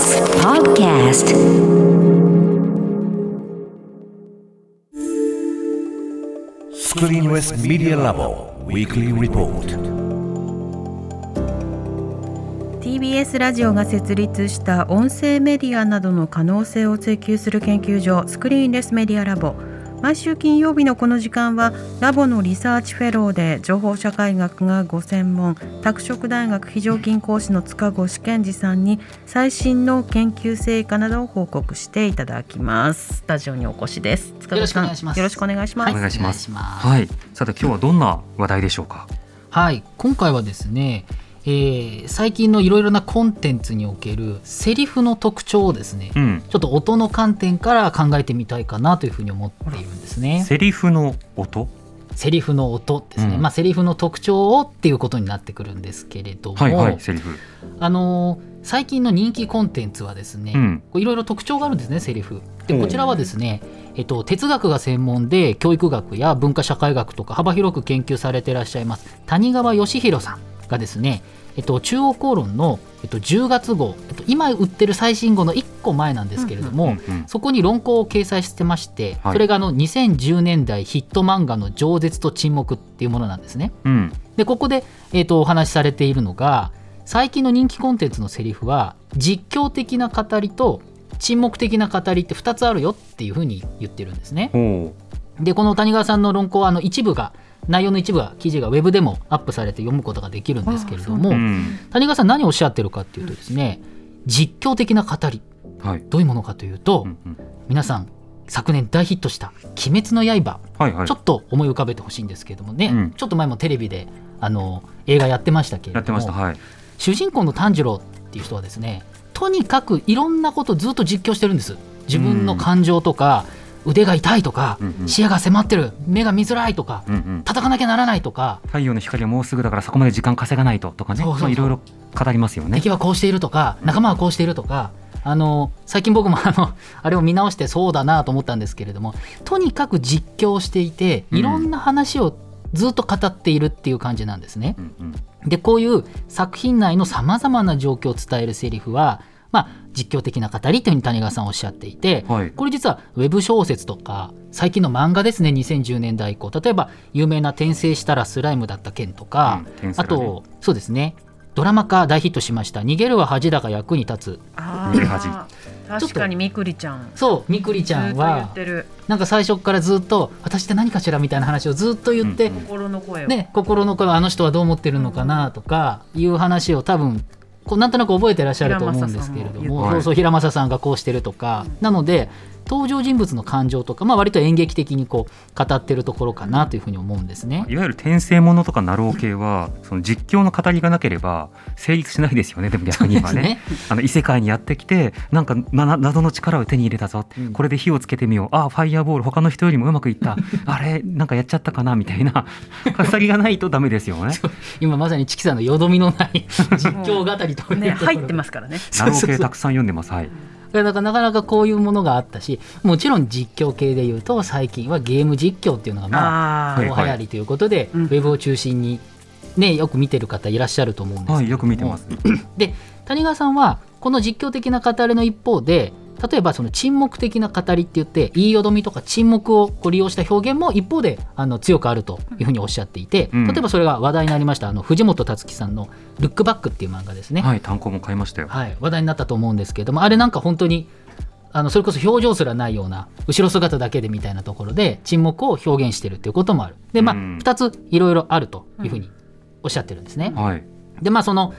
TBS Podcast Screenless Media Lab Weekly Report TBS ラジオが設立した音声メディアなどの可能性を追求する研究所スクリーンレスメディアラボ毎週金曜日のこの時間はラボのリサーチフェローで情報社会学がご専門拓殖大学非常勤講師の塚越健二さんに最新の研究成果などを報告していただきます。スタジオにお越しです。塚越さんよろしくお願いします。よろしくお願いします、はい。お願いします。お願い。しますはい、さて今日はどんな話題でしょうか？はい、今回はですね、えー最近のいろいろなコンテンツにおけるセリフの特徴をですね、うん、ちょっと音の観点から考えてみたいかなというふうに思っているんですね。セリフの音？セリフの音ですね、うんまあセリフの特徴をっていうことになってくるんですけれども、はいはい、セリフ。あのー最近の人気コンテンツはですね、いろいろ特徴があるんですねセリフ。でこちらはですね、えっと、哲学が専門で教育学や文化社会学とか幅広く研究されていらっしゃいます谷川義弘さんがですね、えっと、中央公論の、えっと、10月号、えっと、今売ってる最新号の1個前なんですけれども、そこに論考を掲載してまして、はいそれがあの2010年代ヒット漫画の「饒舌と沈黙」っていうものなんですね。うん、でここで、えー、とお話しされているのが最近の人気コンテンツのセリフは実況的な語りと沈黙的な語りって2つあるよっていうふうに言ってるんですね。ほでこの谷川さんの論考はあの一部が内容の一部が記事がウェブでもアップされて読むことができるんですけれどう。も、うん、谷川さん何をおっしゃってるかっていうとですね実況的な語りはい。どういうものかというと、うんうん皆さん昨年大ヒットした「鬼滅の刃」はいはいちょ。っと思い浮かべてほしいんですけれどもね、うんちょっと前もテレビであの映画やってましたけれども。はい。主人公の炭治郎っていう人はですねとにかくいろんなことをずっと実況してるんです自分の感情とか、腕が痛いとか、うんうん視野が迫ってる目が見づらいとか、うんうん。叩かなきゃならないとか、太陽の光はもうすぐだからそこまで時間稼がないととかね。いろいろ語りますよね敵。はこうしているとか仲間はこうしているとかあの最近僕もあの あれを見直してそうだなと思ったんですけれどもとにかく実況していていろんな話をずっと語っているっていう感じなんですね。うんうん。でこういう作品内のさまざまな状況を伝えるセリフは、まあ、実況的な語りというふうに谷川さんおっしゃっていて、はい。これ実はウェブ小説とか最近の漫画ですね2010年代以降。例えば有名な「転生したらスライムだった件」とか、あうんね。とそうですね。ドラマ化大ヒットしました「逃げるは恥だが役に立つ。あ逃げ確かにみくりちゃん」そうみくりちゃんはってる。なんか最初からずっと「私って何かしら?」みたいな話をずっと言って、心の声を、ね、心の声はあの人はどう思ってるのかなとかいう話を多分こうなんとなく覚えてらっしゃると思うんですけれど平も、正さんも言ってそうそう平正さんがこうしてるとか、なので登場人物の感情とか、まあ、割と演劇的にこう語ってるところかなというふうに思うんですね。いわゆる転生ものとかなろう系はその実況の語りがなければ成立しないですよねでも逆に言えばね。あの異世界にやってきてなんかなな謎の力を手に入れたぞ、うん。これで火をつけてみよう。あファイヤーボール他の人よりもうまくいった。あれなんかやっちゃったかなみたいな。語りがないとダメですよね。今まさにチキさんのよどみのない 実況語りとね入ってますからね。なろう系たくさん読んでます。はいだからなかなかこういうものがあったしもちろん実況系でいうと最近はゲーム実況っていうのがまあ流行りということで、うん。ウェブを中心に、ね、よく見てる方いらっしゃると思うんです。けれども、はいよく見てます。で谷川さんはこの実況的な語りの一方で例えばその沈黙的な語りって言って言いよどみとか沈黙をこう利用した表現も一方であの強くあるというふうにおっしゃっていて、うん。例えばそれが話題になりましたあの藤本つ樹さんの「ルックバック」っていう漫画ですね、はい単行も買いましたよ。はい、話題になったと思うんですけれどもあれなんか本当にあのそれこそ表情すらないような後ろ姿だけでみたいなところで沈黙を表現してるっていうこともある。でまあうん。2ついろいろあるというふうにおっしゃってるんですね。はい。でまあその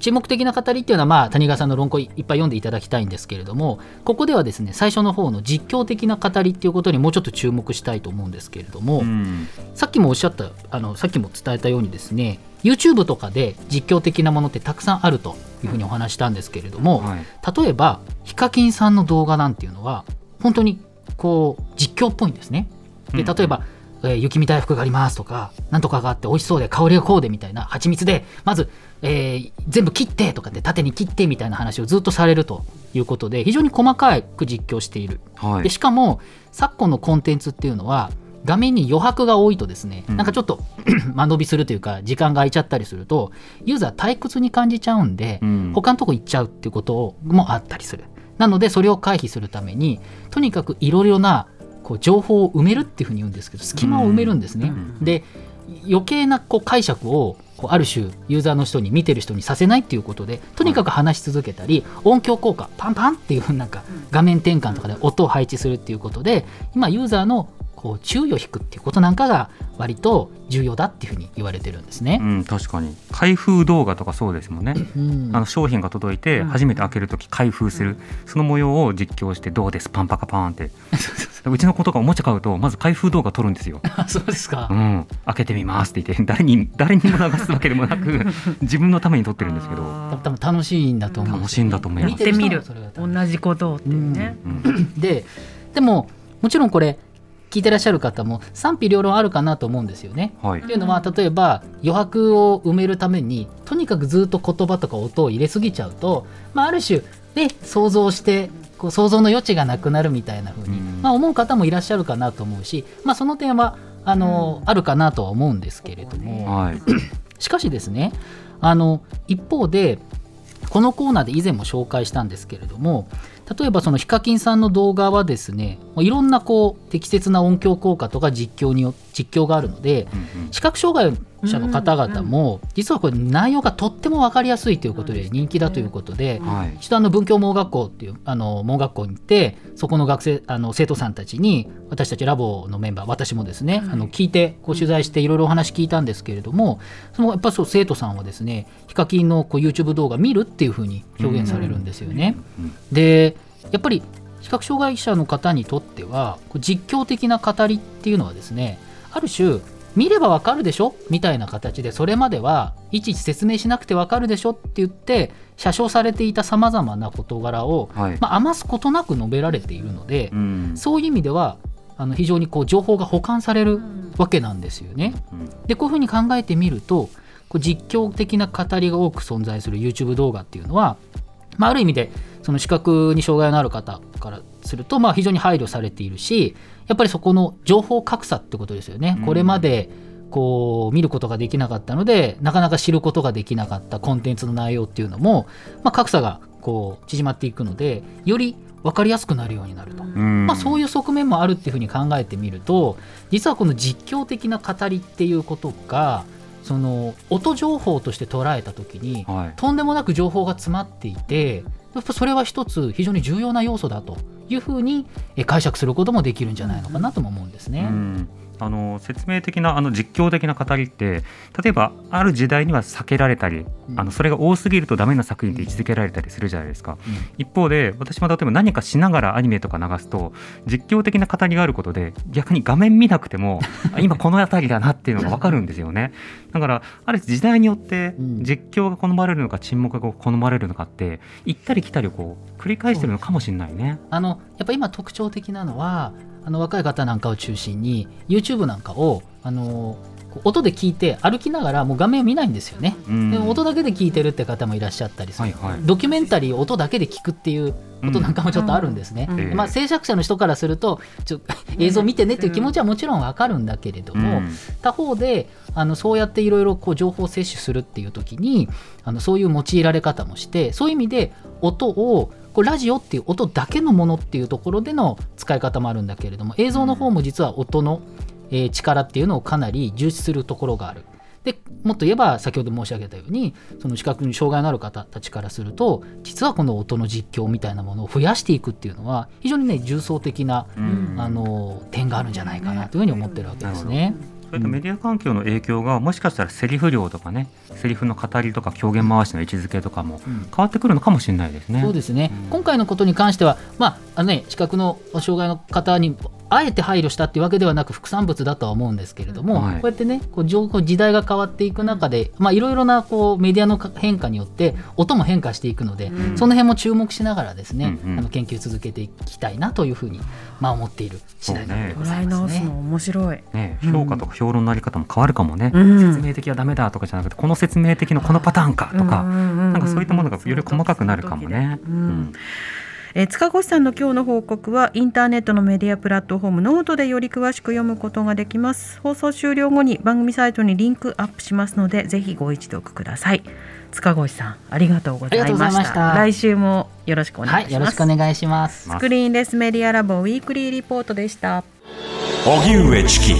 沈黙的な語りっていうのはまあ谷川さんの論考いっぱい読んでいただきたいんですけれどもここではですね最初の方の実況的な語りっていうことにもうちょっと注目したいと思うんですけれども、うん。さっきもおっしゃったあのさっきも伝えたようにですね YouTube とかで実況的なものってたくさんあるというふうにお話したんですけれども、はい。例えばヒカキンさんの動画なんていうのは本当にこう実況っぽいんですね。でうん。例えば、えー雪見大福がありますとかなんとかがあって美味しそうで香りがこうでみたいな蜂蜜でまず、えー全部切ってとかって縦に切ってみたいな話をずっとされるということで非常に細かく実況している。はい。でしかも昨今のコンテンツっていうのは画面に余白が多いとですね、うん。なんかちょっと 間延びするというか時間が空いちゃったりするとユーザー退屈に感じちゃうんで、うん。他のとこ行っちゃうっていうこともあったりする。なのでそれを回避するためにとにかくいろいろなこう情報を埋めるっていうふうに言うんですけど隙間を埋めるんですね、うん。で余計なこう解釈をこうある種ユーザーの人に見てる人にさせないっていうことでとにかく話し続けたり、音響効果パンパンっていうふうになん。か画面転換とかで音を配置するっていうことで今ユーザーのこう注意を引くっていうことなんかが割と重要だっていうふうに言われてるんですね。う。ん、確かに。開封動画とかそうですもんね。うん。あの商品が届いてうん。初めて開けるとき開封する、その模様を実況してどうです？パンパカパーンって。うちの子とかおもちゃ買うとまず開封動画撮るんですよ。あ そうですか。う。ん、開けてみますって言って誰に誰にも流すわけでもなく 自分のために撮ってるんですけど、あ多分楽しいんだと思う楽しいんだと思います。ー見てみる。同じことっていうね、うん。ででももちろんこれ聞いてらっしゃる方も賛否両論あるかなと思うんですよね。はい。というのは例えば余白を埋めるためにとにかくずっと言葉とか音を入れすぎちゃうと、まあ、ある種で想像してこう想像の余地がなくなるみたいな風に、うん。まあ、思う方もいらっしゃるかなと思うし、まあ、その点はあの、あるかなとは思うんですけれども。はい。しかしですねあの一方でこのコーナーで以前も紹介したんですけれども例えばそのヒカキンさんの動画はですねいろんなこう適切な音響効果とか実況によ実況があるのでうんうん。視覚障害者の方々も実はこれ内容がとっても分かりやすいということで人気だということではい。一度あの文教盲学校っていうあの盲学校に行ってそこの学生あの生徒さんたちに私たちラボのメンバー私もですね、あの聞いてこう取材していろいろお話聞いたんですけれどもそのやっぱそう生徒さんはですねヒカキンのこう YouTube 動画見るっていうふうに表現されるんですよね。うん。でやっぱり視覚障害者の方にとっては実況的な語りっていうのはですねある種見ればわかるでしょ？みたいな形でそれまではいちいち説明しなくてわかるでしょって言って写唱されていたさまざまな事柄を、はい。まあ、余すことなく述べられているので、うん。そういう意味ではあの非常にこう情報が保管されるわけなんですよね。うん。でこういうふうに考えてみるとこう実況的な語りが多く存在する YouTube 動画っていうのは、まあ、ある意味でその視覚に障害のある方からすると、まあ、非常に配慮されているしやっぱりそこの情報格差ってことですよね。うんこれまでこう見ることができなかったのでなかなか知ることができなかったコンテンツの内容っていうのも、まあ、格差がこう縮まっていくのでより分かりやすくなるようになると。うんまあ、そういう側面もあるっていうふうに考えてみると実はこの実況的な語りっていうことがその音情報として捉えた時にはいとんでもなく情報が詰まっていてやっぱそれは一つ非常に重要な要素だというふうに解釈することもできるんじゃないのかなとも思うんですね。うんあの説明的なあの実況的な語りって例えばある時代には避けられたり、うん。あのそれが多すぎるとダメな作品って位置づけられたりするじゃないですか、うん。一方で私も例えば何かしながらアニメとか流すと実況的な語りがあることで逆に画面見なくても あ今この辺りだなっていうのが分かるんですよね。だからある時代によってうん。実況が好まれるのか沈黙が好まれるのかって行ったり来たりをこう繰り返してるのかもしれないね。あのやっぱ今特徴的なのはあの若い方なんかを中心に YouTube なんかをあの音で聞いて歩きながらもう画面を見ないんですよね。うん。でも音だけで聞いてるって方もいらっしゃったりする、はいはい。ドキュメンタリーを音だけで聞くっていうことなんかもちょっとあるんですね。うん。ええまあ、制作者の人からするとちょ映像見てねっていう気持ちはもちろんわかるんだけれども、うん。他方であのそうやっていろいろこう情報を摂取するっていう時にあのそういう用いられ方もしてそういう意味で音をこうラジオっていう音だけのものっていうところでの使い方もあるんだけれども映像の方も実は音の、えー力っていうのをかなり重視するところがある。でもっと言えば先ほど申し上げたようにその視覚に障害のある方たちからすると実はこの音の実況みたいなものを増やしていくっていうのは非常にね重層的なうんあの点があるんじゃないかなというふうに思ってるわけですね。そういったメディア環境の影響がもしかしたらセリフ量とかねセリフの語りとか狂言回しの位置づけとかもうん。変わってくるのかもしれないですね。そうですね、うん。今回のことに関しては、まああのね、視覚の障害の方にあえて配慮したっていうわけではなく副産物だとは思うんですけれども、はい。こうやってねこう情報時代が変わっていく中でまあいろいろなこうメディアの変化によって音も変化していくので、うん。その辺も注目しながらですね、うんうん。あの研究続けていきたいなというふうに、まあ、思っている次第でございますね。直すの面白い。ね、評価とか評論のあり方も変わるかもね、うん。説明的はダメだとかじゃなくてこの説明的のこのパターンかとか、ななんかそういったものがより細かくなるかもね。うん。うん。えー塚越さんの今日の報告はインターネットのメディアプラットフォームノートでより詳しく読むことができます。放送終了後に番組サイトにリンクアップしますのでぜひご一読ください塚越さんありがとうございました。来週もよろしくお願はいい、します、よろしくお願いします。スクリーンレスメディアラボウィークリーリポートでした。荻上チキ